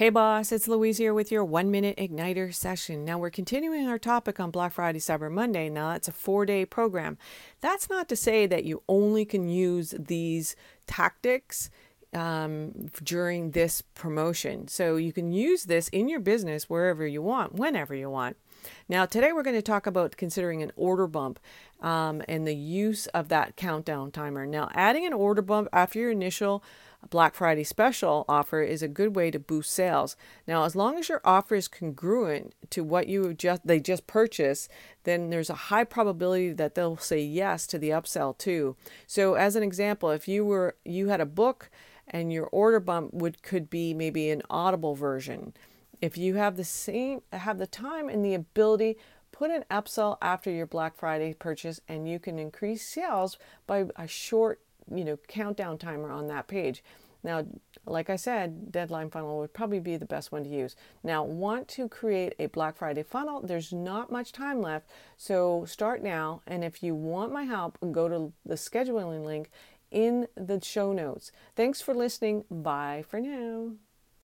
Hey boss, it's Louise here with your one minute igniter session. Now we're continuing our topic on Black Friday, Cyber Monday. Now that's a four day program. That's not to say that you only can use these tactics um, during this promotion. So you can use this in your business wherever you want, whenever you want. Now, today we're going to talk about considering an order bump um, and the use of that countdown timer. Now, adding an order bump after your initial Black Friday special offer is a good way to boost sales. Now, as long as your offer is congruent to what you just they just purchased, then there's a high probability that they'll say yes to the upsell too. So, as an example, if you were you had a book and your order bump would could be maybe an audible version. If you have the same have the time and the ability put an upsell after your Black Friday purchase and you can increase sales by a short you know countdown timer on that page. Now, like I said, deadline funnel would probably be the best one to use. Now, want to create a Black Friday funnel? There's not much time left, so start now. And if you want my help, go to the scheduling link in the show notes. Thanks for listening. Bye for now.